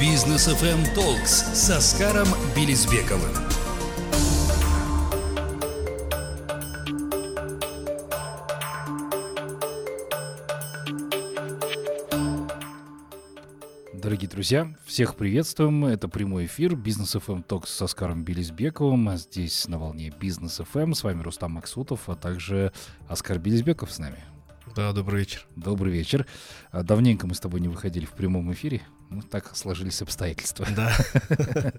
Бизнес FM Talks с Оскаром Белизбековым. Дорогие друзья, всех приветствуем. Это прямой эфир Бизнес FM Talks с Оскаром Белизбековым. Здесь на волне Бизнес FM. С вами Рустам Максутов, а также Оскар Белизбеков с нами. Да, добрый вечер. Добрый вечер. А, давненько мы с тобой не выходили в прямом эфире. Ну, так сложились обстоятельства. Да.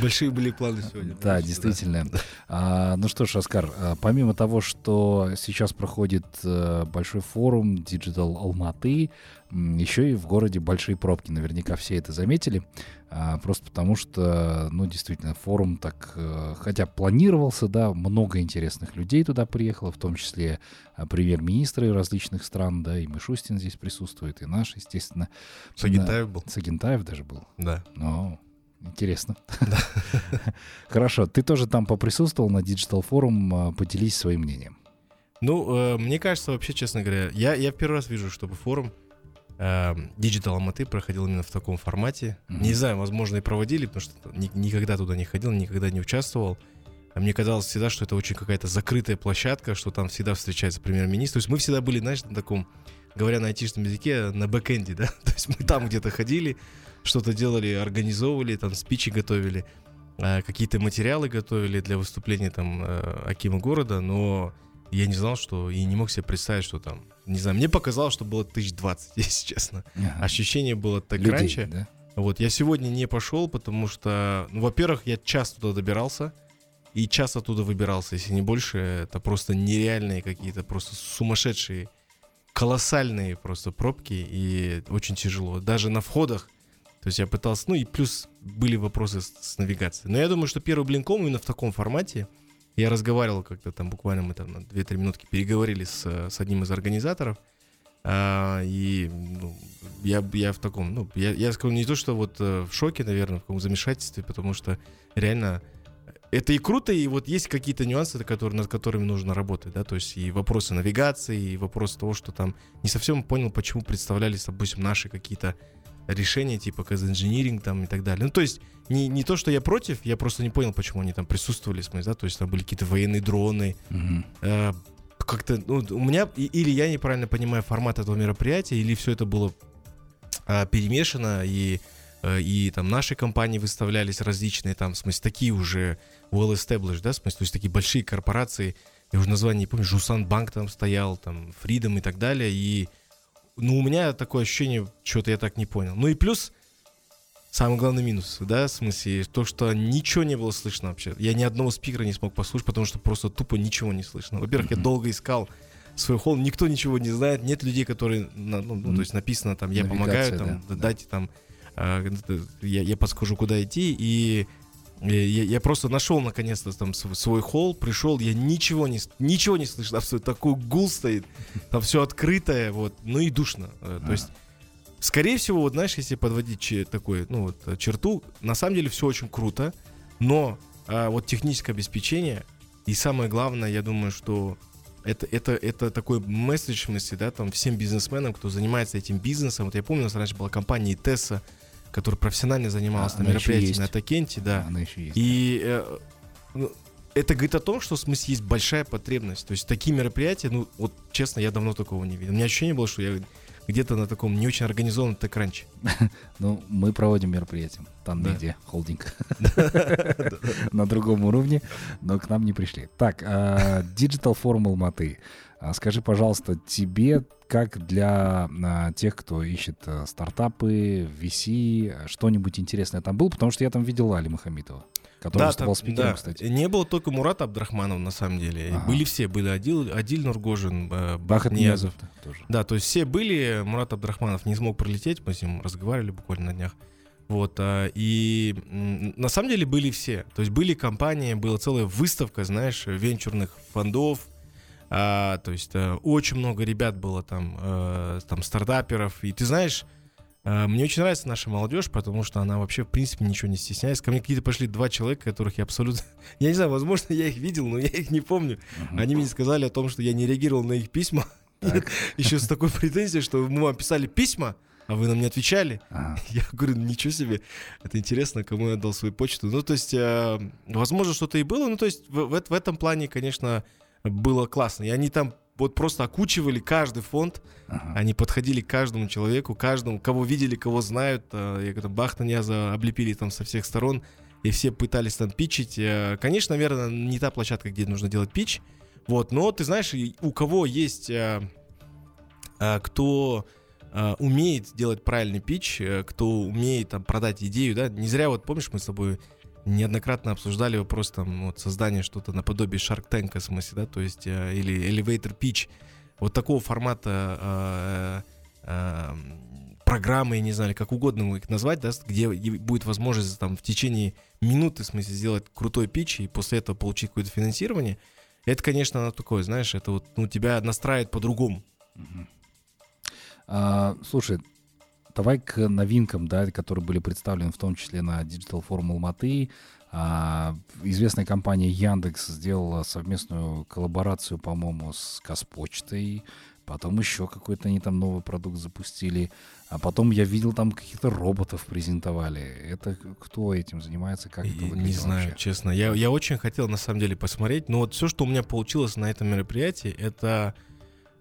Большие были планы сегодня. Да, действительно. А, ну что ж, Оскар, а, помимо того, что сейчас проходит а, большой форум Digital Алматы, еще и в городе большие пробки. Наверняка все это заметили. А, просто потому что, ну, действительно, форум так, а, хотя планировался, да, много интересных людей туда приехало, в том числе а, премьер-министры различных стран, да, и Мишустин здесь присутствует, и наш, естественно. Сагентаев был. Сагентаев даже был. Да. Ну, интересно. Хорошо, ты тоже там поприсутствовал на Digital Forum, поделись своим мнением. Ну, э, мне кажется, вообще, честно говоря, я, я первый раз вижу, чтобы форум э, Digital Алматы проходил именно в таком формате. Mm-hmm. Не знаю, возможно, и проводили, потому что ни, никогда туда не ходил, никогда не участвовал. А мне казалось всегда, что это очень какая-то закрытая площадка, что там всегда встречается премьер-министр. То есть мы всегда были, знаешь, на таком, говоря на айтишном языке, на бэкэнде, да? То есть мы там где-то ходили, что-то делали, организовывали, там спичи готовили, э, какие-то материалы готовили для выступления там э, Акима города, но я не знал, что и не мог себе представить, что там, не знаю, мне показалось, что было тысяч двадцать, если честно. Ага. Ощущение было так Людей, раньше. Да? Вот, я сегодня не пошел, потому что, ну, во-первых, я часто туда добирался, и час оттуда выбирался, если не больше. Это просто нереальные какие-то, просто сумасшедшие, колоссальные просто пробки, и очень тяжело. Даже на входах, то есть я пытался, ну и плюс были вопросы с, с навигацией. Но я думаю, что первый блинком именно в таком формате — я разговаривал как-то там, буквально мы там на 2-3 минутки переговорили с, с одним из организаторов, а, и ну, я, я в таком, ну, я, я скажу не то, что вот э, в шоке, наверное, в каком замешательстве, потому что реально это и круто, и вот есть какие-то нюансы, которые, над которыми нужно работать, да, то есть и вопросы навигации, и вопрос того, что там не совсем понял, почему представлялись, допустим, наши какие-то решения, типа как инжиниринг там и так далее. Ну, то есть не, не то, что я против, я просто не понял, почему они там присутствовали, смысл, да, то есть там были какие-то военные дроны, mm-hmm. э, как-то, ну, у меня, или я неправильно понимаю формат этого мероприятия, или все это было э, перемешано, и, э, и там наши компании выставлялись различные, там, в смысле, такие уже well-established, да, в смысле, то есть такие большие корпорации, я уже название не помню, Жусан Банк там стоял, там, Freedom и так далее, и ну, у меня такое ощущение, что-то я так не понял. Ну и плюс, самый главный минус, да, в смысле, то, что ничего не было слышно вообще. Я ни одного спикера не смог послушать, потому что просто тупо ничего не слышно. Во-первых, mm-hmm. я долго искал свой холл, никто ничего не знает, нет людей, которые, ну, ну то есть написано там, я помогаю, там, да, дайте да. там, э, я, я подскажу, куда идти, и я, я просто нашел наконец-то там свой холл, пришел, я ничего не, ничего не слышал, абсолютно такой гул стоит, там все открытое, вот, ну и душно. Э, то есть, скорее всего, вот знаешь, если подводить такой, ну вот э, черту, на самом деле все очень круто, но а, вот техническое обеспечение и самое главное, я думаю, что это, это, это такой месседж, да, там всем бизнесменам, кто занимается этим бизнесом. Вот я помню, у нас раньше была компания Tesla, который профессионально занимался а, на мероприятии на Такенте, да. Она еще есть. И э, ну, это говорит о том, что в смысле есть большая потребность. То есть такие мероприятия, ну вот честно, я давно такого не видел. У меня ощущение было, что я где-то на таком не очень организованном так раньше. Ну, мы проводим мероприятие. Там да. холдинг. На другом уровне, но к нам не пришли. Так, а, Digital Forum Алматы. Скажи, пожалуйста, тебе как для а, тех, кто ищет а, стартапы, VC, что-нибудь интересное там было? Потому что я там видел Али Мухаммитова, который да, выступал спикером, да. кстати. Не было только Мурата Абдрахманов, на самом деле. Ага. Были все. Были Адил, Адиль Нургожин, э, Бахат Ниязов. Тоже. Да, то есть все были. Мурат Абдрахманов не смог прилететь, мы с ним разговаривали буквально на днях. Вот, а, и на самом деле были все. То есть были компании, была целая выставка, знаешь, венчурных фондов, а, то есть а, очень много ребят было там, а, там стартаперов. И ты знаешь, а, мне очень нравится наша молодежь, потому что она вообще, в принципе, ничего не стесняется. Ко мне какие-то пошли два человека, которых я абсолютно... Я не знаю, возможно, я их видел, но я их не помню. Uh-huh. Они мне сказали о том, что я не реагировал на их письма. Еще с такой претензией, что мы вам писали письма, а вы нам не отвечали. Ага. Я говорю, «Ну, ничего себе, это интересно, кому я отдал свою почту. Ну, то есть, э, возможно, что-то и было, ну, то есть, в, в- в этом плане, конечно, было классно. И они там вот просто окучивали каждый фонд, Ага. они подходили к каждому человеку, каждому, кого видели, кого знают. э, Я говорю, там, Бахтаньяза облепили там со всех сторон, и все пытались там питчить. Э, Конечно, наверное, не та площадка, где нужно делать питч, вот, но ты знаешь, у кого есть, э, кто умеет делать правильный питч, э, кто умеет там продать идею, да, не зря вот помнишь, мы с тобой неоднократно обсуждали вопрос там вот создания что-то наподобие Shark Tank, в смысле, да, то есть э, или Elevator Pitch, вот такого формата э, э, программы, я не знаю, как угодно их назвать, да, где будет возможность там в течение минуты, в смысле, сделать крутой питч и после этого получить какое-то финансирование, это, конечно, оно такое, знаешь, это вот, ну, тебя настраивает по-другому. А, слушай, давай к новинкам, да, которые были представлены в том числе на Digital Forum Алматы. А, известная компания Яндекс сделала совместную коллаборацию, по-моему, с Казпочтой. Потом еще какой-то они там новый продукт запустили. А потом я видел там каких-то роботов презентовали. Это кто этим занимается? Как это И выглядит не знаю, вообще? честно. Я, я очень хотел на самом деле посмотреть, но вот все, что у меня получилось на этом мероприятии, это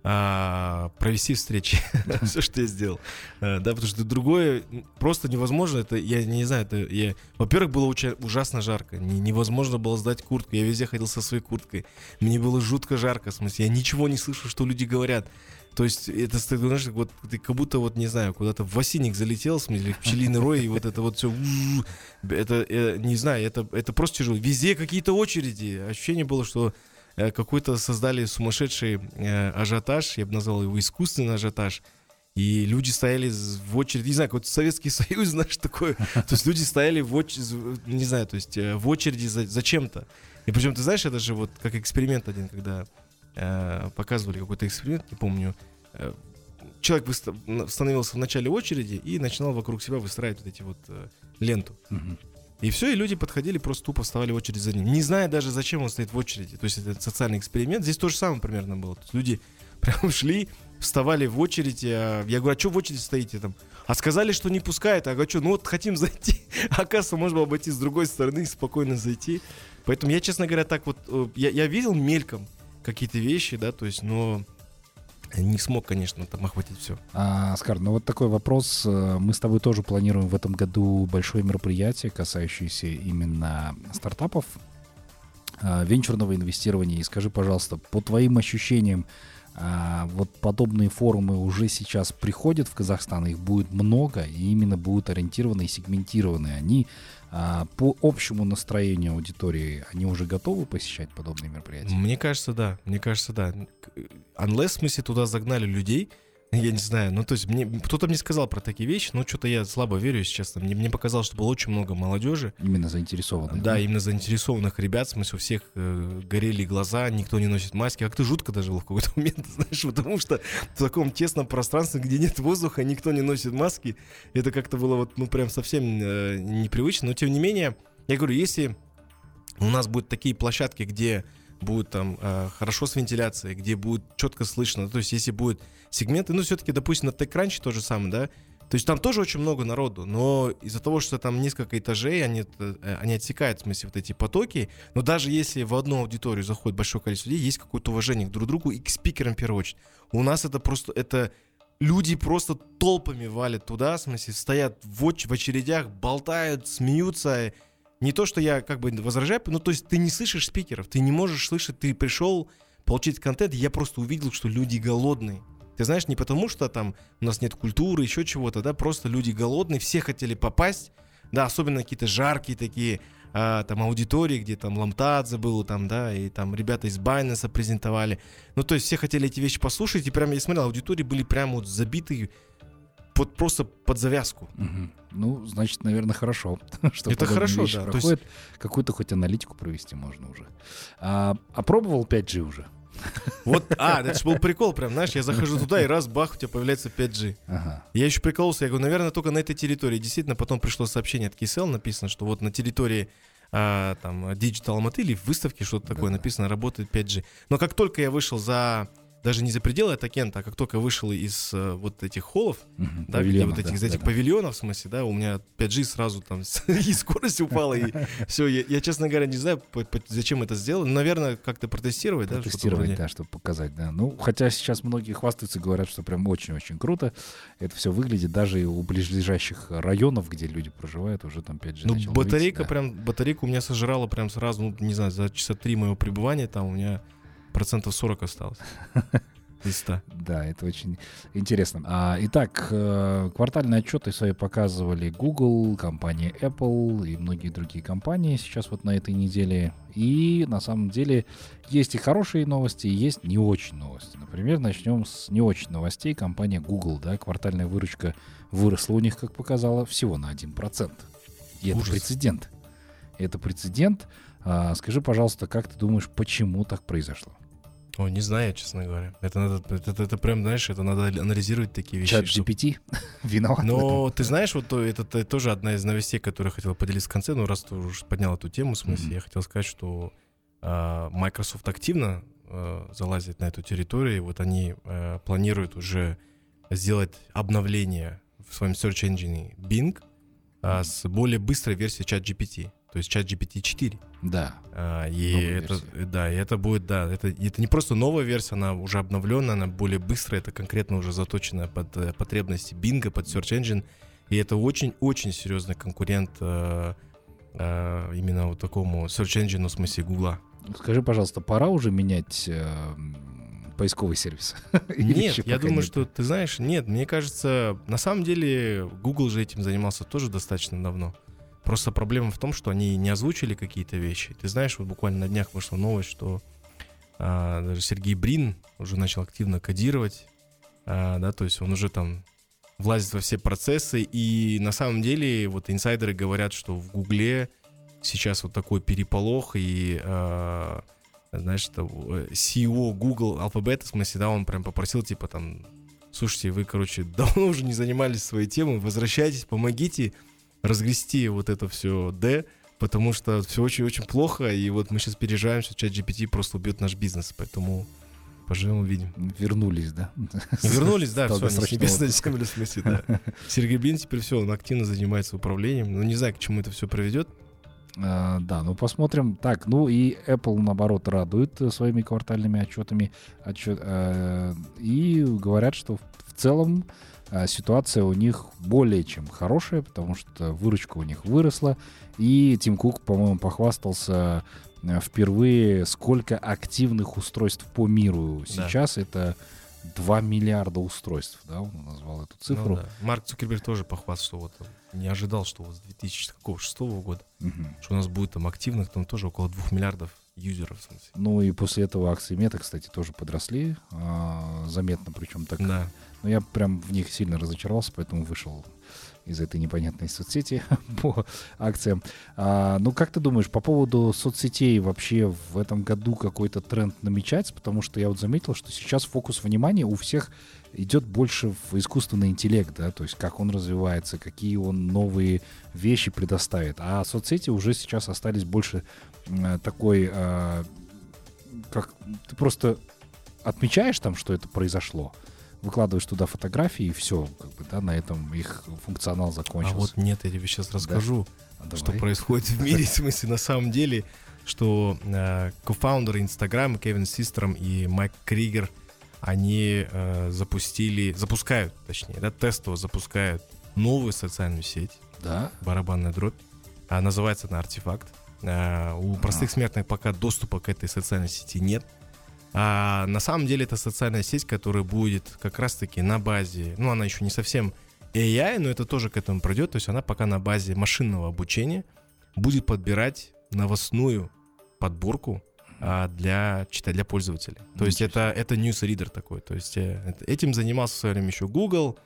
а, провести встречи. все, что я сделал. А, да, потому что другое просто невозможно. Это я не знаю. Это я. Во-первых, было ужасно жарко. Не- невозможно было сдать куртку. Я везде ходил со своей курткой. Мне было жутко жарко. В смысле, я ничего не слышу, что люди говорят. То есть это, ты знаешь, вот ты как будто вот не знаю, куда-то в осинник залетел, в смысле, пчелиный рой, и вот это вот все, это, э, не знаю, это, это просто тяжело. Везде какие-то очереди. Ощущение было, что какой-то создали сумасшедший э, ажиотаж, я бы назвал его искусственный ажиотаж. И люди стояли в очереди, не знаю, какой-то Советский Союз, знаешь, такое. То есть люди стояли в очереди, не знаю, то есть э, в очереди за, за чем-то. И причем, ты знаешь, это же вот как эксперимент один, когда э, показывали какой-то эксперимент, не помню. э, человек становился в начале очереди и начинал вокруг себя выстраивать вот эти вот э, ленту. Мгм. И все, и люди подходили, просто тупо вставали в очередь за ним. Не зная даже, зачем он стоит в очереди. То есть это социальный эксперимент. Здесь то же самое примерно было. То есть люди прям шли, вставали в очередь. а Я говорю, а что в очереди стоите там? А сказали, что не пускают. А говорю, что, ну вот хотим зайти. А оказывается, можно обойти с другой стороны и спокойно зайти. Поэтому я, честно говоря, так вот... э, Я, я видел мельком какие-то вещи, да, то есть, но не смог, конечно, там охватить все. А, Оскар, ну вот такой вопрос. Э, Мы с тобой тоже планируем в этом году большое мероприятие, касающееся именно стартапов, а, венчурного инвестирования. И скажи, пожалуйста, по твоим ощущениям, а, вот подобные форумы уже сейчас приходят в Казахстан, их будет много, и именно будут ориентированы и сегментированы. Они а, по общему настроению аудитории, они уже готовы посещать подобные мероприятия? Мне кажется, да. Мне кажется, да. К- Unless, смысле, туда загнали людей, я не знаю, ну, то есть, мне кто-то мне сказал про такие вещи, но что-то я слабо верю, если честно. Мне, мне показалось, что было очень много молодежи, Именно заинтересованы. да, именно заинтересованных ребят, в смысле, у всех э, горели глаза, никто не носит маски. Как-то жутко даже было в какой-то момент, знаешь, потому что в таком тесном пространстве, где нет воздуха, никто не носит маски, это как-то было вот, ну, прям совсем э, непривычно. Но, тем не менее, я говорю, если у нас будут такие площадки, где будет там э, хорошо с вентиляцией, где будет четко слышно, то есть если будет сегменты, ну все-таки, допустим, на TechCrunch то же самое, да, то есть там тоже очень много народу, но из-за того, что там несколько этажей, они, э, они отсекают, в смысле, вот эти потоки, но даже если в одну аудиторию заходит большое количество людей, есть какое-то уважение к друг другу и к спикерам в первую очередь. У нас это просто, это люди просто толпами валят туда, в смысле, стоят в, оч- в очередях, болтают, смеются, не то, что я как бы возражаю, ну, то есть ты не слышишь спикеров, ты не можешь слышать, ты пришел получить контент, я просто увидел, что люди голодные. Ты знаешь, не потому, что там у нас нет культуры, еще чего-то, да, просто люди голодные, все хотели попасть, да, особенно какие-то жаркие такие а, там аудитории, где там Ламтадзе был, там, да, и там ребята из Байнеса презентовали. Ну, то есть все хотели эти вещи послушать, и прям, я смотрел, аудитории были прям вот забиты под, просто под завязку. Ну, значит, наверное, хорошо. что Это хорошо, да, то проходят. Какую-то хоть аналитику провести можно уже. А, а пробовал 5G уже? Вот, а, это же был прикол прям, знаешь, я захожу туда, и раз, бах, у тебя появляется 5G. Ага. Я еще прикололся, я говорю, наверное, только на этой территории. Действительно, потом пришло сообщение от KSL, написано, что вот на территории а, там Digital Almaty или в выставке что-то такое Да-да. написано, работает 5G. Но как только я вышел за даже не за пределы Атакента, а как только вышел из э, вот этих холлов, Мгм, да, где вот этих, да, из этих да, павильонов, в смысле, да, у меня 5G сразу там и скорость упала, и все. Я, я, честно говоря, не знаю, по- по- зачем это сделали. Наверное, как-то протестировать, да, что-то Тестировать, вроде. да, чтобы показать, да. Ну, хотя сейчас многие хвастаются, говорят, что прям очень-очень круто. Это все выглядит даже и у ближайших районов, где люди проживают, уже там 5G Ну, батарейка ловить, да. прям, батарейка у меня сожрала прям сразу, ну, не знаю, за часа три моего пребывания там у меня процентов 40 осталось. Из 100. Да, это очень интересно. А, итак, э, квартальные отчеты свои показывали Google, компания Apple и многие другие компании сейчас вот на этой неделе. И на самом деле есть и хорошие новости, и есть не очень новости. Например, начнем с не очень новостей. Компания Google, да, квартальная выручка выросла у них, как показала, всего на 1%. И это Ужас. прецедент. Это прецедент. А, скажи, пожалуйста, как ты думаешь, почему так произошло? Ой, не знаю, честно говоря. Это надо, это, это, это прям, знаешь, это надо анализировать такие вещи. Чат GPT виноват? в Но этом? ты знаешь, вот то- это, т- тоже одна из новостей, которую я хотел поделиться в конце. Ну, раз ты уже поднял эту тему, в смысле, Мгм. я хотел сказать, что а, Microsoft активно а, залазит на эту территорию. И вот они а, планируют уже сделать обновление в своем search engine Bing а, с более быстрой версией ChatGPT, то есть ChatGPT 4. Да. А, и Новая это, версия. да, и это будет, да, это, это не просто новая версия, она уже обновленная, она более быстрая, это конкретно уже заточено под э, потребности Bing, под Search Engine, и это очень-очень серьезный конкурент э, э, именно вот такому Search Engine, в смысле Гугла. Скажи, пожалуйста, пора уже менять э, поисковый сервис? Нет, я думаю, нет? что, ты знаешь, нет, мне кажется, на самом деле Google же этим занимался тоже достаточно давно. Просто проблема в том, что они не озвучили какие-то вещи. Ты знаешь, вот буквально на днях вышла новость, что а, даже Сергей Брин уже начал активно кодировать, а, да, то есть он уже там влазит во все процессы, и на самом деле вот инсайдеры говорят, что в Гугле сейчас вот такой переполох, и а, знаешь, это, э, CEO Google Alphabet, в смысле, да, он прям попросил, типа, там, слушайте, вы, короче, давно уже не занимались своей темой, возвращайтесь, помогите разгрести вот это все D, потому что все очень-очень плохо, и вот мы сейчас переживаем, что чат GPT просто убьет наш бизнес, поэтому поживем увидим. Вернулись, да? Вернулись, да, все, с небес на землю, смысле, да. Сергей Блин теперь все, он активно занимается управлением, но не знаю, к чему это все приведет. А, Да, ну посмотрим. Так, ну и Apple, наоборот, радует э, своими квартальными отчетами. Отчет, э, и говорят, что в целом ситуация у них более чем хорошая, потому что выручка у них выросла. И Тим Кук, по-моему, похвастался э, впервые, сколько активных устройств по миру Да. сейчас. Это 2 миллиарда устройств, да, он назвал эту цифру. Ну да. Марк Цукерберг тоже похвастал, что вот не ожидал, что вот с 2006 года, Мгм. что у нас будет там активных, там тоже около 2 миллиардов юзеров, в смысле. Ну и после этого акции Мета, кстати, тоже подросли а, заметно, причем так. Да. Но я прям в них сильно разочаровался, поэтому вышел из этой непонятной соцсети по акциям. А, ну, как ты думаешь, по поводу соцсетей вообще в этом году какой-то тренд намечается? Потому что я вот заметил, что сейчас фокус внимания у всех идет больше в искусственный интеллект, да, то есть как он развивается, какие он новые вещи предоставит. А соцсети уже сейчас остались больше м, такой, а, как ты просто отмечаешь там, что это произошло, выкладываешь туда фотографии, и все, как бы, да, на этом их функционал А закончился. вот нет, я тебе сейчас расскажу, А что давай. происходит в мире, в смысле, на самом деле, что э, кофаундеры Инстаграма Кевин Систером и Майк Кригер, они э, запустили, запускают, точнее, да, тестово запускают новую социальную сеть, Да? барабанная дробь. А, называется она «Артефакт». А, у простых смертных пока доступа к этой социальной сети нет. А на самом деле это социальная сеть, которая будет как раз-таки на базе, ну она еще не совсем AI, но это тоже к этому пройдет, то есть она пока на базе машинного обучения будет подбирать новостную подборку а, для чита для пользователей. То есть это, это newsreader такой. То есть э, этим занимался в свое время еще Google,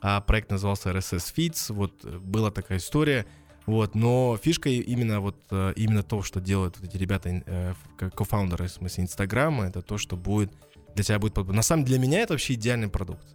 а проект назывался RSS Feeds, вот э, была такая история. Вот, но фишка именно вот э, именно то, что делают вот эти ребята, э, кофаундеры, в смысле Инстаграма, это то, что будет для тебя будет... На самом деле для меня это вообще идеальный продукт.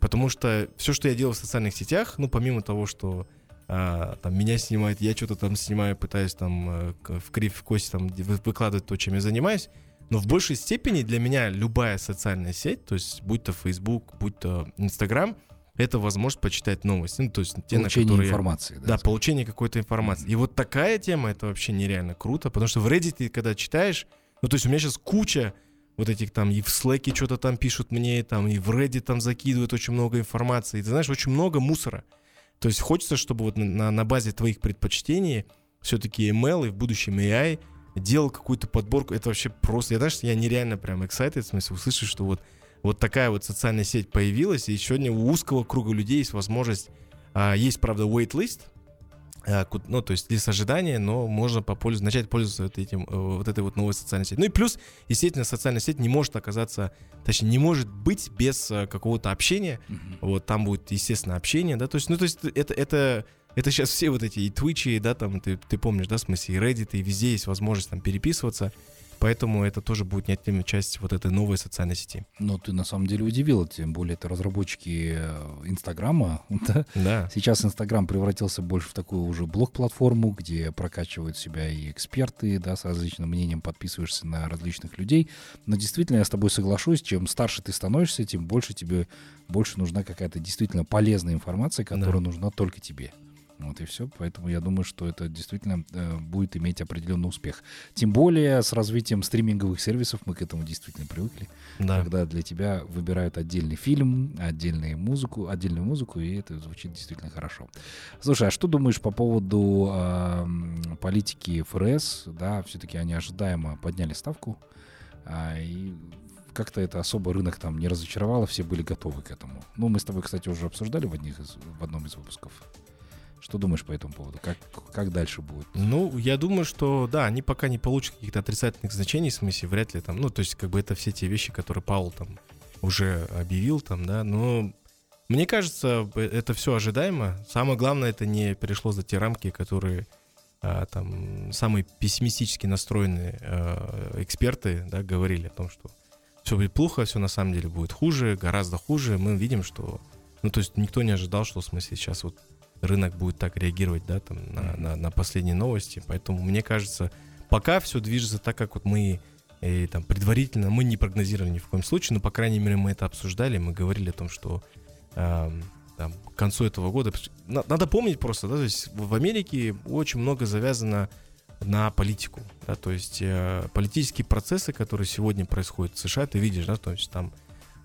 Потому что все, что я делаю в социальных сетях, ну, помимо того, что а, там меня снимают, я что-то там снимаю, пытаюсь там э, в крив в кости там вы- выкладывать то, чем я занимаюсь, Но в большей степени для меня любая социальная сеть, то есть будь то Facebook, будь то Instagram, это возможность почитать новости. Ну, то есть те, Получение на которые... информации. Да, получение какой-то информации. И вот такая тема, это вообще нереально круто, потому что в Reddit, ты когда читаешь, ну, то есть у меня сейчас куча вот этих там, и в Slack что-то там пишут мне, там, и в Reddit там закидывают очень много информации. И ты знаешь, очень много мусора. То есть хочется, чтобы вот на, на базе твоих предпочтений все-таки ML и в будущем AI делал какую-то подборку. Это вообще просто... Я знаешь, я нереально прям excited, в смысле, услышать, что вот, вот такая вот социальная сеть появилась, и сегодня у узкого круга людей есть возможность... А, есть, правда, wait-list, а, ну, то есть лист ожидания, но можно попользоваться, начать пользоваться вот, этим, э, вот этой вот новой социальной сетью. Ну и плюс, естественно, социальная сеть не может оказаться, точнее, не может быть без э, какого-то общения. Mm-hmm. Вот там будет, естественно, общение, да, то есть, ну, то есть это, это, это сейчас все вот эти и твичи, да, там, ты, ты помнишь, да, в смысле, и Reddit, и везде есть возможность там переписываться. Поэтому это тоже будет неотъемлемой частью вот этой новой социальной сети. Но ты на самом деле удивил, тем более это разработчики э, Инстаграма. Да? да. Сейчас Инстаграм превратился больше в такую уже блог-платформу, где прокачивают себя и эксперты, да, с различным мнением подписываешься на различных людей. Но действительно я с тобой соглашусь, чем старше ты становишься, тем больше тебе больше нужна какая-то действительно полезная информация, которая да. нужна только тебе. Вот и все. Поэтому я думаю, что это действительно э, будет иметь определенный успех. Тем более с развитием стриминговых сервисов мы к этому действительно привыкли. Да. Когда для тебя выбирают отдельный фильм, отдельную музыку, отдельную музыку, и это звучит действительно хорошо. Слушай, а что думаешь по поводу э, политики ФРС? Да, все-таки они ожидаемо подняли ставку. А, и как-то это особо рынок там не разочаровало, все были готовы к этому. Ну, мы с тобой, кстати, уже обсуждали в, одних из, в одном из выпусков. Что думаешь по этому поводу? Как, как дальше будет? Ну, я думаю, что да, они пока не получат каких-то отрицательных значений, в смысле, вряд ли там, ну, то есть, как бы это все те вещи, которые Паул там уже объявил там, да, но мне кажется, это все ожидаемо. Самое главное, это не перешло за те рамки, которые а, там самые пессимистически настроенные а, эксперты, да, говорили о том, что все будет плохо, все на самом деле будет хуже, гораздо хуже. Мы видим, что, ну, то есть никто не ожидал, что, в смысле, сейчас вот рынок будет так реагировать, да, там, на, на, на последние новости. Поэтому, мне кажется, пока все движется так, как вот мы и, там, предварительно, мы не прогнозировали ни в коем случае, но, по крайней мере, мы это обсуждали, мы говорили о том, что э, там, к концу этого года... Надо помнить просто, да, то есть в Америке очень много завязано на политику, да, то есть э, политические процессы, которые сегодня происходят в США, ты видишь, да, то есть там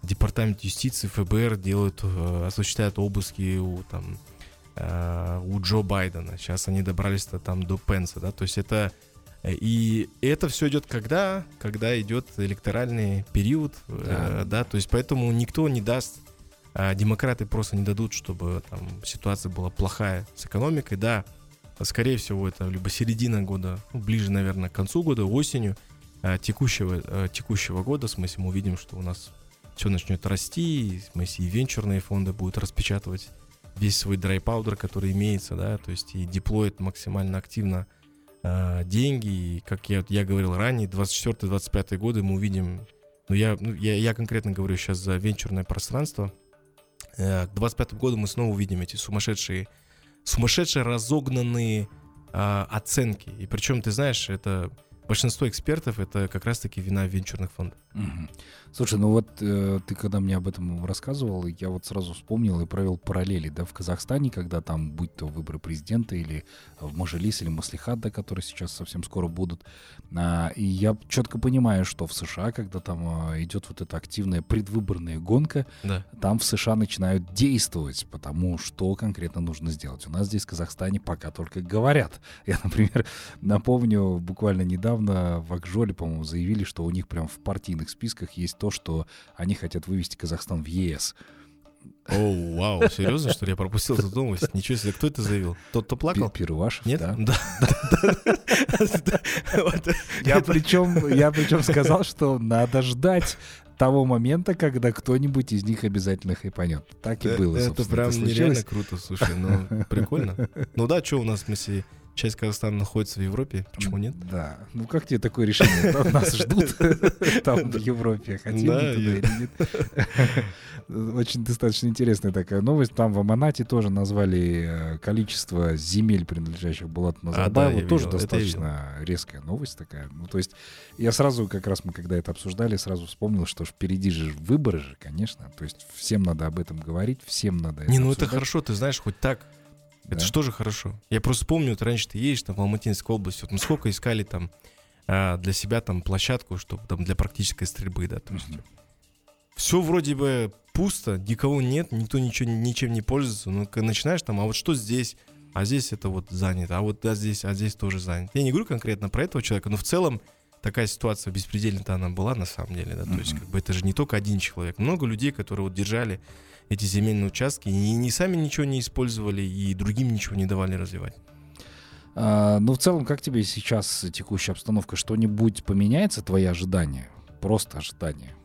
Департамент юстиции, ФБР делают, э, осуществляют обыски у там Э, у Джо Байдена. Сейчас они добрались-то там до Пенса, да, то есть это э, и это все идет когда? Когда идет электоральный период, э, да, э, да? То есть поэтому никто не даст, э, демократы просто не дадут, чтобы там ситуация была плохая с экономикой, да, скорее всего это либо середина года, ну, ближе, наверное, к концу года, осенью э, текущего, э, текущего года, в смысле мы увидим, что у нас все начнет расти, в смысле и венчурные фонды будут распечатывать весь свой powder, который имеется, да, то есть и деплоит максимально активно э, деньги. И, как я, я говорил ранее, 24-25 годы мы увидим, ну я, ну, я, я конкретно говорю сейчас за венчурное пространство, э, к 25 году мы снова увидим эти сумасшедшие, сумасшедшие разогнанные э, оценки. И причем, ты знаешь, это большинство экспертов это как раз-таки вина венчурных фондов. Угу. Слушай, ну вот э, ты когда мне об этом рассказывал, я вот сразу вспомнил и провел параллели, да, в Казахстане, когда там, будь то выборы президента или в Мажилис или Маслихат, да, которые сейчас совсем скоро будут, а, и я четко понимаю, что в США, когда там а, идет вот эта активная предвыборная гонка, да. там в США начинают действовать, потому что конкретно нужно сделать. У нас здесь в Казахстане пока только говорят. Я, например, напомню, буквально недавно в Акжоле, по-моему, заявили, что у них прям в партийных списках есть то, что они хотят вывести Казахстан в ЕС. О, вау, серьезно, что ли? Я пропустил эту новость. Ничего себе, кто это заявил? Тот, кто плакал? Первашев, Нет? да. Да. Я причем, я причем сказал, что надо ждать того момента, когда кто-нибудь из них обязательно хайпанет. Так и было, Это прям нереально круто, слушай, ну, прикольно. Ну да, что у нас, в смысле, часть Казахстана находится в Европе. Почему нет? Да. Ну как тебе такое решение? Там Нас ждут там в Европе. Хотим мы туда или нет? Очень достаточно интересная такая новость. Там в Аманате тоже назвали э, количество земель, принадлежащих Булату Назарбаеву. А, я тоже достаточно резкая новость такая. Ну, то есть я сразу, как раз мы когда это обсуждали, сразу вспомнил, что впереди же выборы же, конечно. То есть всем надо об этом говорить, всем надо Не, ну это хорошо, ты знаешь, хоть так. Да. Это что же хорошо. Я просто помню, вот раньше ты едешь там в Алматинской области, вот мы сколько искали там а, для себя там площадку, чтобы там для практической стрельбы, да, то есть Мгм. все вроде бы пусто, никого нет, никто ничего, ничем не пользуется, но начинаешь там, а вот что здесь, а здесь это вот занято, а вот а здесь, а здесь тоже занято. Я не говорю конкретно про этого человека, но в целом такая ситуация беспредельно-то она была на самом деле, да, то есть Мгм. как бы это же не только один человек, много людей, которые вот держали эти земельные участки и не сами ничего не использовали и другим ничего не давали развивать. А, ну, в целом, как тебе сейчас текущая обстановка? Что-нибудь поменяется, твои ожидания? Просто ожидания.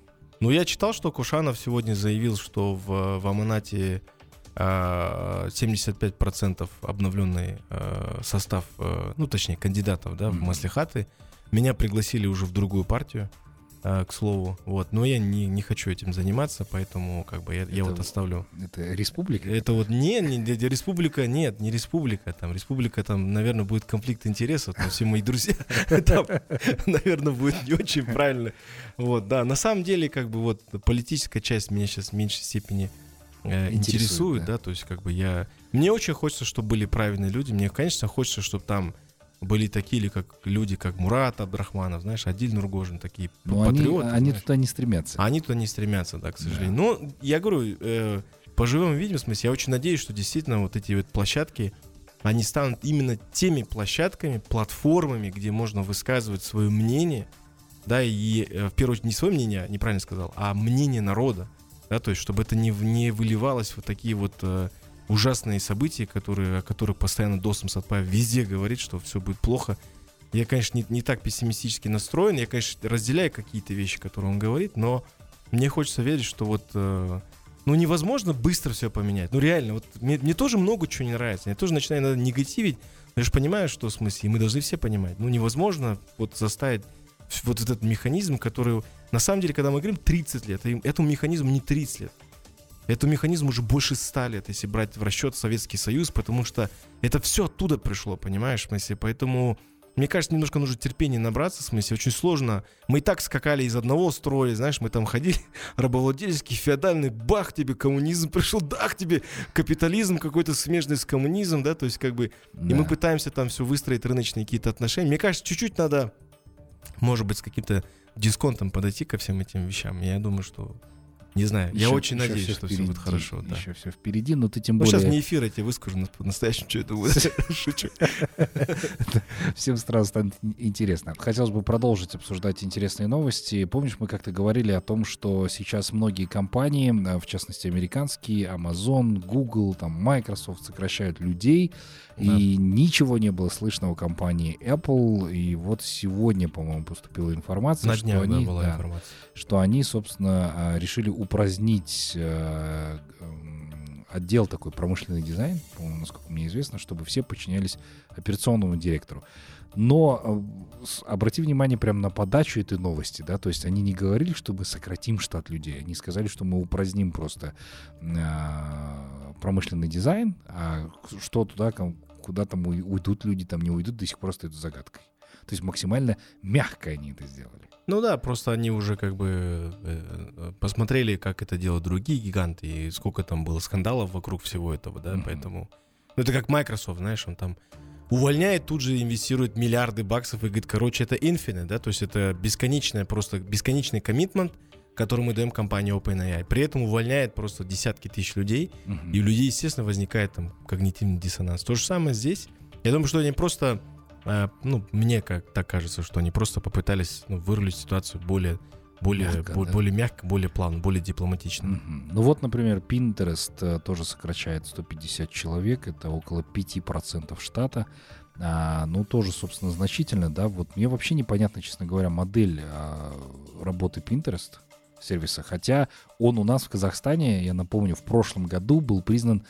Ну, я читал, что Кушанов сегодня заявил, что в, в Аманате а, 75% обновленный а, состав, а, ну, точнее, кандидатов, да, в Мгм. Маслихаты. Меня пригласили уже в другую партию, а, к слову, вот. Но я не, не хочу этим заниматься, поэтому, как бы, я, я Это вот оставлю. Это республика? Это вот не, не, не- не республика, нет, не республика, там, республика, там, наверное, будет конфликт интересов, там, все мои друзья, там, наверное, будет не очень правильно, вот, да, на самом деле, как бы, вот, политическая часть меня сейчас в меньшей степени э, Интересует, интересует, да. да, то есть, как бы, я, мне очень хочется, чтобы были правильные люди, мне, конечно, хочется, чтобы там были такие, ли, как люди, как Мурат Абдрахманов, знаешь, Адиль Нургожин, такие Но Ну, они, патриоты, они знаешь. туда не стремятся. Они туда не стремятся, да, к сожалению. Но я говорю, э, поживем видим, в смысле, я очень надеюсь, что действительно вот эти вот площадки, они станут именно теми площадками, платформами, где можно высказывать свое мнение, да, и э, в первую очередь не свое мнение, неправильно сказал, а мнение народа, да, то есть чтобы это не, не выливалось вот такие вот э, ужасные события, которые, о которых постоянно Досом Сатпаев везде говорит, что все будет плохо. Я, конечно, не, не так пессимистически настроен, я, конечно, разделяю какие-то вещи, которые он говорит, но мне хочется верить, что вот, э, ну, невозможно быстро все поменять. Ну, реально, вот мне, мне тоже много чего не нравится. Я тоже начинаю иногда негативить, но я же понимаю, что в смысле, и мы должны все понимать. Ну, невозможно вот заставить вот этот механизм, который, на самом деле, когда мы говорим 30 лет, и этому механизму не 30 лет. Этому механизму уже больше 100 лет, если брать в расчет Советский Союз, потому что это все оттуда пришло, понимаешь, в смысле, поэтому мне кажется, немножко нужно терпения набраться, в смысле, очень сложно. Мы и так скакали из одного строя, знаешь, мы там ходили, рабовладельческий, феодальный, бах тебе, коммунизм пришел, дах тебе, капитализм какой-то смежный с коммунизмом, да, то есть как бы, и Да. мы пытаемся там все выстроить рыночные какие-то отношения. Мне кажется, чуть-чуть надо, может быть, с каким-то дисконтом подойти ко всем этим вещам. Я думаю, что, не знаю, я Ещё- очень ещё надеюсь, всё что все впереди, будет хорошо, да. Еще все впереди, но ты тем Ну, более... сейчас не эфир, я тебе выскажу на- по-настоящему, что это будет. Шучу. Всем сразу станет ин- интересно. Хотелось бы продолжить обсуждать интересные новости. Помнишь, мы как-то говорили о том, что сейчас многие компании, а, в частности американские, Amazon, Google, там, Microsoft сокращают людей, и ничего не было слышно о компании Apple. И вот сегодня, по-моему, поступила информация, На что днях да, они, была да, информация. что они, собственно, а, решили упразднить э, м, отдел такой промышленный дизайн, по-моему, насколько мне известно, чтобы все подчинялись операционному директору. Но э, обрати внимание прямо на подачу этой новости, да, то есть они не говорили, что мы сократим штат людей, они сказали, что мы упраздним просто э, промышленный дизайн, а что туда, куда там уй- уйдут люди, там не уйдут, до сих пор остается загадкой. То есть максимально мягко они это сделали. Ну да, просто они уже как бы э, посмотрели, как это делают другие гиганты, и сколько там было скандалов вокруг всего этого, да, Мгм. поэтому... Ну это как Microsoft, знаешь, он там увольняет, тут же инвестирует миллиарды баксов и говорит, короче, это infinite, да, то есть это бесконечное, просто бесконечный коммитмент, который мы даем компании OpenAI. При этом увольняет просто десятки тысяч людей, Мгм. и у людей, естественно, возникает там когнитивный диссонанс. То же самое здесь. Я думаю, что они просто, ну, мне как так кажется, что они просто попытались ну, вырулить ситуацию более, более, Мягко, бо- да? более мягко, более плавно, более дипломатично. Мгм. Ну вот, например, Pinterest э, тоже сокращает 150 человек, это около 5% штата. А, ну, тоже, собственно, значительно, да. Вот мне вообще непонятно, честно говоря, модель а, работы Pinterest сервиса. Хотя он у нас в Казахстане, я напомню, в прошлом году был признан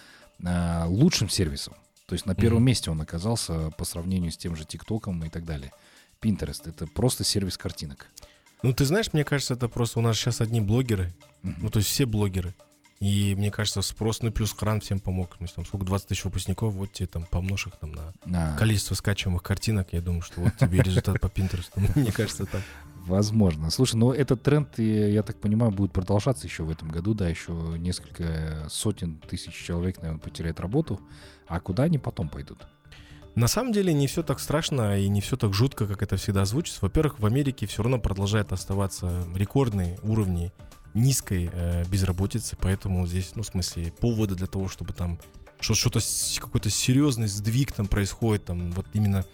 а, лучшим сервисом. То есть на первом Мгм. месте он оказался по сравнению с тем же ТикТоком и так далее. Pinterest — это просто сервис картинок. Ну, ты знаешь, мне кажется, это просто у нас сейчас одни блогеры, Мгм. ну, то есть все блогеры. И мне кажется, спрос, ну, плюс кран всем помог. То есть, там сколько, 20 тысяч выпускников, вот тебе там помножь их там на А, количество скачиваемых картинок, я думаю, что вот тебе результат по Пинтересту. Мне кажется, так. Возможно. Слушай, ну этот тренд, я я так понимаю, будет продолжаться еще в этом году, да, еще несколько сотен тысяч человек, наверное, потеряют работу. А куда они потом пойдут? На самом деле не все так страшно и не все так жутко, как это всегда звучит. Во-первых, в Америке все равно продолжает оставаться рекордные уровни низкой э, безработицы, поэтому здесь, ну, в смысле, повода для того, чтобы там что- что-то, какой-то серьезный сдвиг там происходит, там, вот именно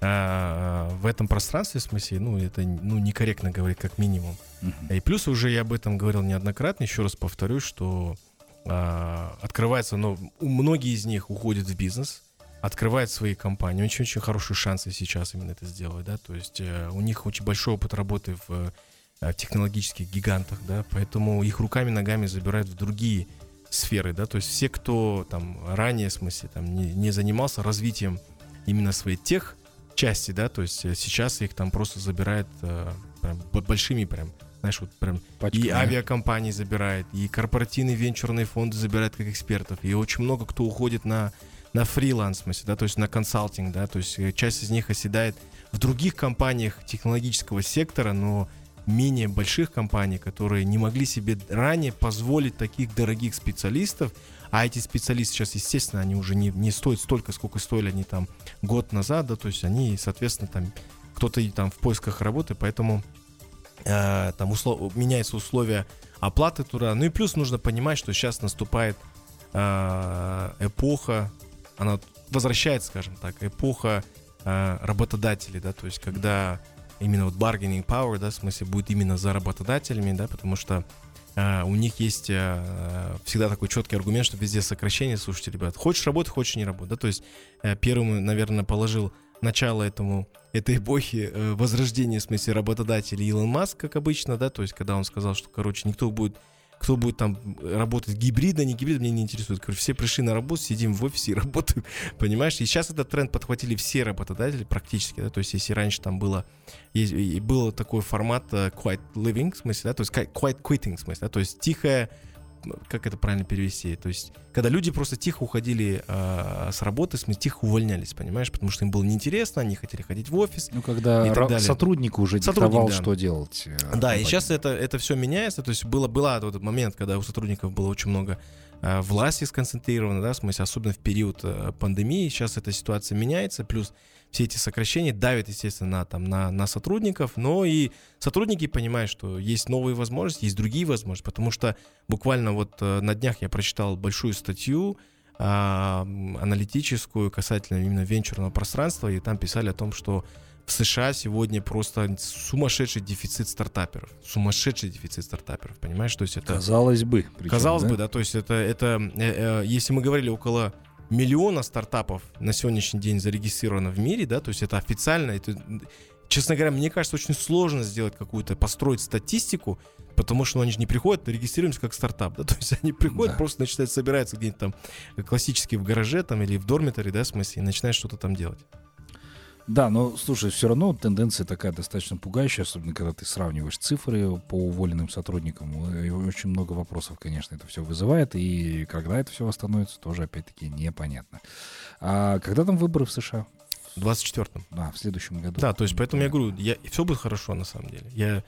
э, в этом пространстве, в смысле, ну, это, ну, некорректно говорить, как минимум. Мгм. И плюс уже я об этом говорил неоднократно, еще раз повторюсь, что а, открывается, но многие из них уходят в бизнес, открывают свои компании, очень-очень хорошие шансы сейчас именно это сделать, да, то есть э, у них очень большой опыт работы в э, технологических гигантах, да, поэтому их руками, ногами забирают в другие сферы, да, то есть все, кто там ранее, в смысле, там не, не занимался развитием именно своей тех части, да, то есть э, сейчас их там просто забирают э, прям большими прям, знаешь, вот прям Пачками, и авиакомпании забирает, и корпоративные венчурные фонды забирают как экспертов, и очень много кто уходит на, на фриланс, в смысле, да, то есть на консалтинг, да, то есть э, часть из них оседает в других компаниях технологического сектора, но менее больших компаний, которые не могли себе ранее позволить таких дорогих специалистов, а эти специалисты сейчас, естественно, они уже не, не стоят столько, сколько стоили они там год назад, да, то есть они, соответственно, там кто-то там в поисках работы, поэтому э, там услов- меняются условия оплаты туда. Ну и плюс нужно понимать, что сейчас наступает э, эпоха, она возвращается, скажем так, эпоха э, работодателей, да, то есть когда именно вот bargaining power, да, в смысле будет именно за работодателями, да, потому что э, у них есть э, всегда такой четкий аргумент, что везде сокращение, слушайте, ребят, хочешь работать, хочешь не работать, да, то есть э, первым, наверное, положил начало этому этой эпохи э, возрождения, в смысле, работодателей Илон Маск, как обычно, да, то есть когда он сказал, что, короче, никто будет кто будет там работать гибридно, не гибридно, меня не интересует. Короче, все пришли на работу, сидим в офисе и работаем, понимаешь? И сейчас этот тренд подхватили все работодатели практически, да, то есть если раньше там было, есть, был такой формат э, quiet living, в смысле, да, то есть quiet quitting, в смысле, да, то есть тихое, как это правильно перевести, то есть когда люди просто тихо уходили э, с работы, в тихо увольнялись, понимаешь, потому что им было неинтересно, они хотели ходить в офис, Ну, когда и так далее. сотрудник уже Сотрудник, диктовал, да. что делать. э, Да, и сейчас это, это все меняется. То есть было, была вот этот момент, когда у сотрудников было очень много э, власти сконцентрировано, да, в смысле, особенно в период э, пандемии. Сейчас эта ситуация меняется, плюс все эти сокращения давят, естественно, на, там, на, на сотрудников, но и сотрудники понимают, что есть новые возможности, есть другие возможности, потому что буквально вот э, на днях я прочитал большую статью а, аналитическую касательно именно венчурного пространства, и там писали о том, что в США сегодня просто сумасшедший дефицит стартаперов. Сумасшедший дефицит стартаперов, понимаешь? То есть это... Казалось бы. причем, Казалось да? бы, да, то есть это, это э, э, если мы говорили около миллиона стартапов на сегодняшний день зарегистрировано в мире, да, то есть это официально, это, честно говоря, мне кажется, очень сложно сделать какую-то, построить статистику, потому что ну, они же не приходят, регистрируемся как стартап, да, то есть они приходят, Да. просто начинают собираться где-нибудь там классически в гараже там или в дормиторе, да, в смысле, и начинают что-то там делать. Да, но слушай, все равно тенденция такая достаточно пугающая, особенно когда ты сравниваешь цифры по уволенным сотрудникам. И очень много вопросов, конечно, это все вызывает. И когда это все восстановится, тоже опять-таки непонятно. А когда там выборы в США? В 24-м. А, в следующем году. Да, то есть поэтому я говорю, я, все будет хорошо на самом деле. Я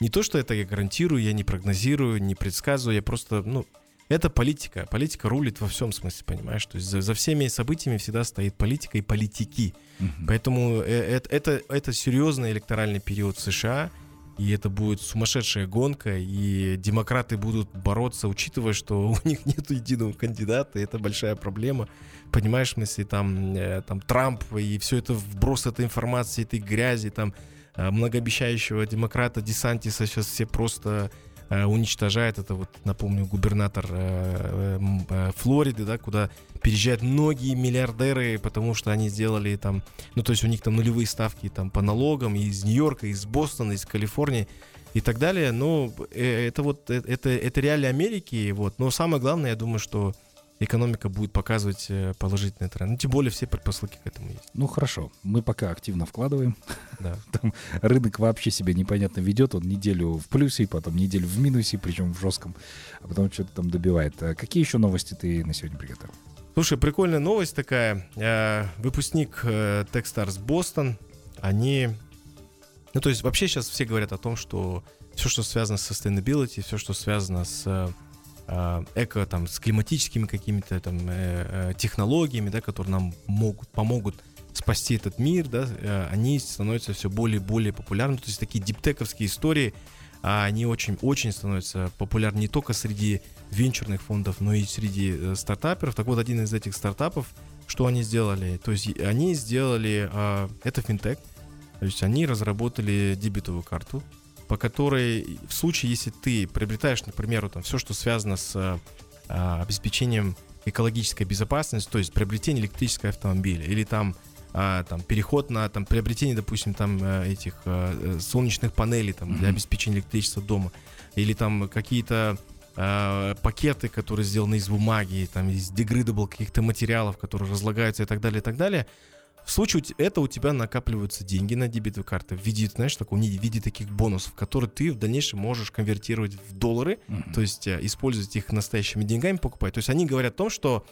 не то, что это я гарантирую, я не прогнозирую, не предсказываю, я просто, ну, это политика. Политика рулит во всем смысле, понимаешь? То есть за, за всеми событиями всегда стоит политика и политики. Мгм. Поэтому э, это, это, это серьезный электоральный период в США, и это будет сумасшедшая гонка, и демократы будут бороться, учитывая, что у них нет единого кандидата, и это большая проблема. Понимаешь, смысле, там, э, там Трамп и все это вброс этой информации, этой грязи, там э, многообещающего демократа Десантиса сейчас все просто э, уничтожает. Это вот, напомню, губернатор э, э, э, Флориды, да, куда переезжают многие миллиардеры, потому что они сделали там, ну, то есть у них там нулевые ставки там по налогам из Нью-Йорка, из Бостона, из Калифорнии и так далее. Э, это вот, э, это, это реалии Америки, вот. Но самое главное, я думаю, что экономика будет показывать э, положительный тренд. Ну, тем более все предпосылки к этому есть. Ну хорошо, мы пока активно вкладываем. Да. Там рынок вообще себя непонятно ведет. Он неделю в плюсе, потом неделю в минусе, причем в жестком, а потом что-то там добивает. А какие еще новости ты на сегодня приготовил? Слушай, прикольная новость такая. Э, Выпускник э, Techstars Бостон, они... Ну, то есть вообще сейчас все говорят о том, что все, что связано с sustainability, все, что связано с эко, там, с климатическими какими-то там э, э, технологиями, да, которые нам могут, помогут спасти этот мир, да, э, они становятся все более и более популярными. То есть такие диптековские истории, а они очень-очень становятся популярны не только среди венчурных фондов, но и среди стартаперов. Так вот, один из этих стартапов, что они сделали? То есть они сделали, э, это финтех, то есть они разработали дебетовую карту, по которой в случае, если ты приобретаешь, например, там все, что связано с э, обеспечением экологической безопасности, то есть приобретение электрического автомобиля или там а, там переход на там приобретение, допустим, там э, этих а, солнечных панелей там для обеспечения электричества дома, или там какие-то а, пакеты, которые сделаны из бумаги, там из degradable каких-то материалов, которые разлагаются и так далее, и так далее. В случае это у тебя накапливаются деньги на дебетовую карту в виде, знаешь, такого, в виде таких бонусов, которые ты в дальнейшем можешь конвертировать в доллары, mm-hmm. то есть использовать их настоящими деньгами покупать. То есть они говорят о том, что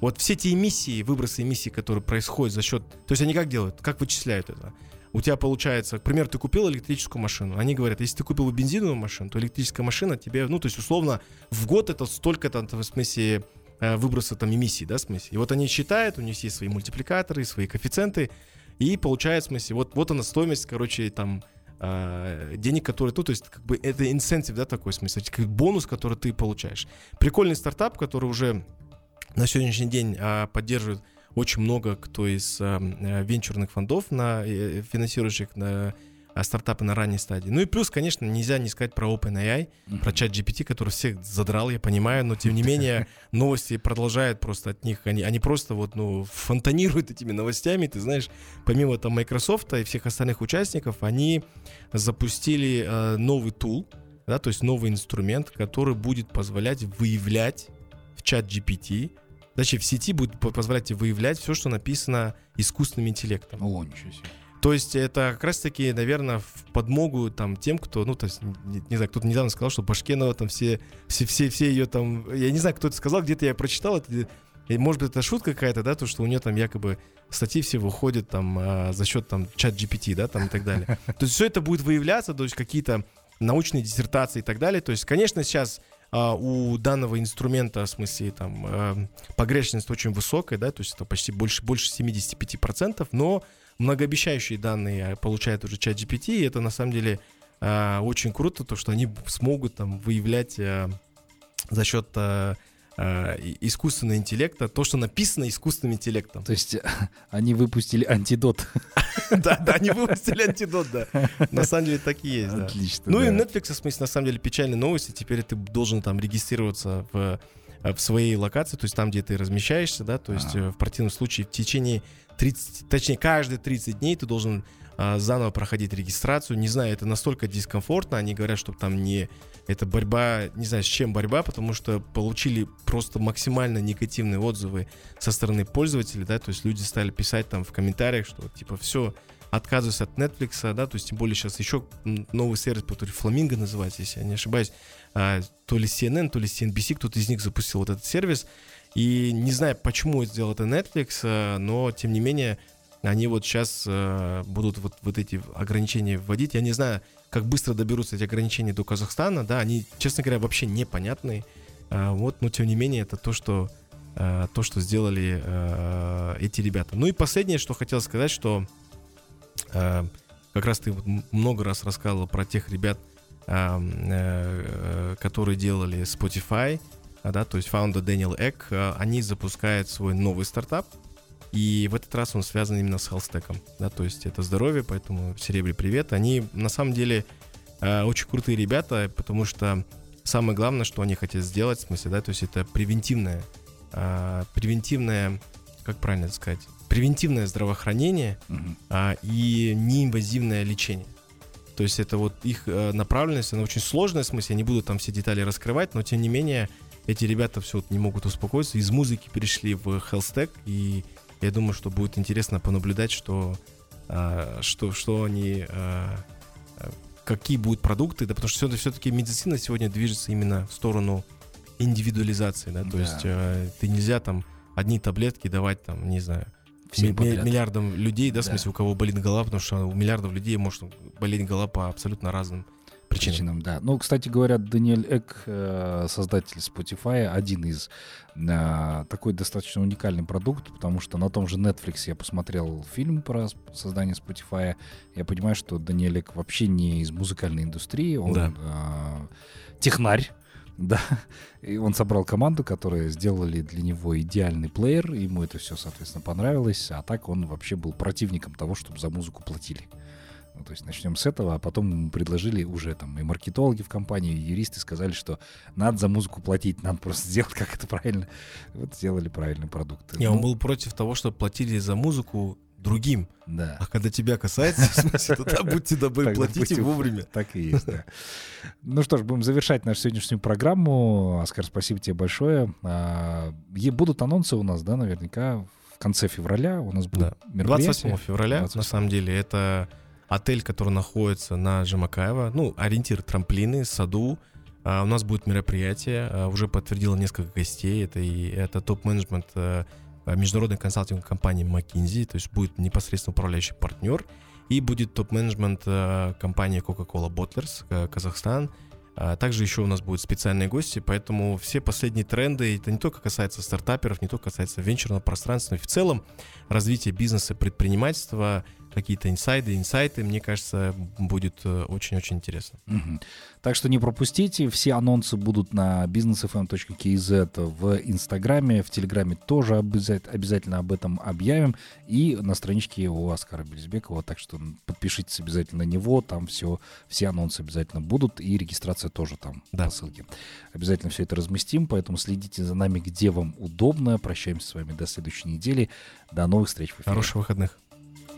вот все эти эмиссии, выбросы эмиссий, которые происходят за счет... То есть они как делают? Как вычисляют это? У тебя получается, к примеру, ты купил электрическую машину. Они говорят, если ты купил бензиновую машину, то электрическая машина тебе, ну, то есть условно в год это столько там, в смысле, э, выброса там эмиссий, да, в смысле. И вот они считают, у них есть свои мультипликаторы, свои коэффициенты, и получают, в смысле, вот, вот она стоимость, короче, там, э, денег, которые, ну, то есть, как бы, это инсентив, да, такой, в смысле, как бонус, который ты получаешь. Прикольный стартап, который уже на сегодняшний день а, поддерживает очень много кто из венчурных фондов, на, э, финансирующих на стартапы на ранней стадии. Ну и плюс, конечно, нельзя не сказать про OpenAI, mm-hmm. про чат GPT, который всех задрал, я понимаю, но тем не менее новости продолжают просто от них, они, они просто вот, ну, фонтанируют этими новостями, ты знаешь, помимо там Microsoft и всех остальных участников, они запустили э, новый тул, да, то есть новый инструмент, который будет позволять выявлять в чат GPT, Значит, в сети будет позволять выявлять все, что написано искусственным интеллектом. О, ничего себе. То есть это как раз-таки, наверное, в подмогу там тем, кто, ну, то есть, не, не знаю, кто-то недавно сказал, что Башкенова там все, все, все, все ее там, я не знаю, кто это сказал, где-то я прочитал это, может быть, это шутка какая-то, да, то, что у нее там якобы статьи все выходят там а, за счет там чат GPT, да, там и так далее. То есть все это будет выявляться, то есть какие-то научные диссертации и так далее. То есть, конечно, сейчас а, у данного инструмента, в смысле, там, а, погрешность очень высокая, да, то есть это почти больше, больше 75%, но многообещающие данные получает уже чат GPT, и это на самом деле а, очень круто, то, что они смогут там выявлять а, за счет а, э, искусственного интеллекта, то, что написано искусственным интеллектом. То есть они выпустили антидот. Да, да, они выпустили антидот, да. На самом деле так и есть. Отлично. Ну и Netflix, в смысле, на самом деле печальные новости. Теперь ты должен там регистрироваться в в своей локации, то есть там, где ты размещаешься, да, то есть а. в противном случае в течение 30, точнее, каждые 30 дней ты должен а, заново проходить регистрацию. Не знаю, это настолько дискомфортно. Они говорят, что там не это борьба, не знаю, с чем борьба, потому что получили просто максимально негативные отзывы со стороны пользователей, да, то есть люди стали писать там в комментариях, что типа все, отказываюсь от Netflix, да, то есть тем более сейчас еще новый сервис, который Flamingo называется, если я не ошибаюсь, а, то ли CNN, то ли CNBC, кто-то из них запустил вот этот сервис, и не знаю, почему сделал это Netflix, а, но тем не менее они вот сейчас э, будут вот, вот эти ограничения вводить. Я не знаю, как быстро доберутся эти ограничения до Казахстана, да, они, честно говоря, вообще непонятные. Э, вот, но тем не менее, это то, что, э, то, что сделали э, эти ребята. Ну и последнее, что хотел сказать, что э, как раз ты много раз рассказывал про тех ребят, э, э, которые делали Spotify, да, то есть фаундер Дэниел Эк, э, они запускают свой новый стартап, и в этот раз он связан именно с хелстеком, да, то есть это здоровье, поэтому Серебре привет. Они на самом деле э, очень крутые ребята, потому что самое главное, что они хотят сделать, в смысле, да, то есть это превентивное, превентивное, как правильно это сказать, превентивное здравоохранение э, и неинвазивное лечение. То есть это вот их э, направленность, она очень сложная, в смысле, я не буду там все детали раскрывать, но тем не менее эти ребята все вот не могут успокоиться, из музыки перешли в tech, и я думаю, что будет интересно понаблюдать, что, а, что, что они, а, а, какие будут продукты, да, потому что все-таки медицина сегодня движется именно в сторону индивидуализации, да, то Да. есть а, ты нельзя там одни таблетки давать там, не знаю, Всем ми- миллиардам людей, да, в Да. смысле, у кого болит голова, потому что у миллиардов людей может болеть голова по абсолютно разным причинам. причинам, да. Ну, кстати говоря, Даниэль Эк, э, создатель Spotify, один из э, такой достаточно уникальный продукт, потому что на том же Netflix я посмотрел фильм про создание Spotify. Я понимаю, что Даниэль Эк вообще не из музыкальной индустрии, он Да. э, технарь. Да, и он собрал команду, которая сделали для него идеальный плеер, ему это все, соответственно, понравилось, а так он вообще был противником того, чтобы за музыку платили. Ну, то есть начнем с этого, а потом предложили уже там и маркетологи в компании, и юристы сказали, что надо за музыку платить, надо просто сделать, как это правильно. Вот сделали правильный продукт. Не, Ну, он был против того, чтобы платили за музыку другим. Да. А когда тебя касается, в смысле, тогда будьте добры, платите вовремя. Так и есть, да. Ну что ж, будем завершать нашу сегодняшнюю программу. Оскар, спасибо тебе большое. А, Будут анонсы у нас, да, наверняка в конце февраля у нас будет Да. мероприятие. 28 февраля, 28. на самом деле, это отель, который находится на Жамакаева. Ну, ориентир трамплины, саду. А, у нас будет мероприятие. а, уже подтвердило несколько гостей. Это, и, это топ-менеджмент а, международной консалтинговой компании McKinsey. То есть будет непосредственно управляющий партнер. И будет топ-менеджмент а, компании Coca-Cola Bottlers а, Казахстан. Также еще у нас будут специальные гости, поэтому все последние тренды, это не только касается стартаперов, не только касается венчурного пространства, но и в целом развитие бизнеса, предпринимательства, какие-то инсайды, инсайты, мне кажется, будет э, очень-очень интересно. Мгм. Так что не пропустите. Все анонсы будут на businessfm.kz в Инстаграме, в Телеграме тоже обяза- обязательно об этом объявим. И на страничке у Оскара Белизбекова. Так что подпишитесь обязательно на него. Там все, все анонсы обязательно будут. И регистрация тоже там Да. по ссылке. Обязательно все это разместим. Поэтому следите за нами, где вам удобно. Прощаемся с вами до следующей недели. До новых встреч в эфире. Хороших выходных.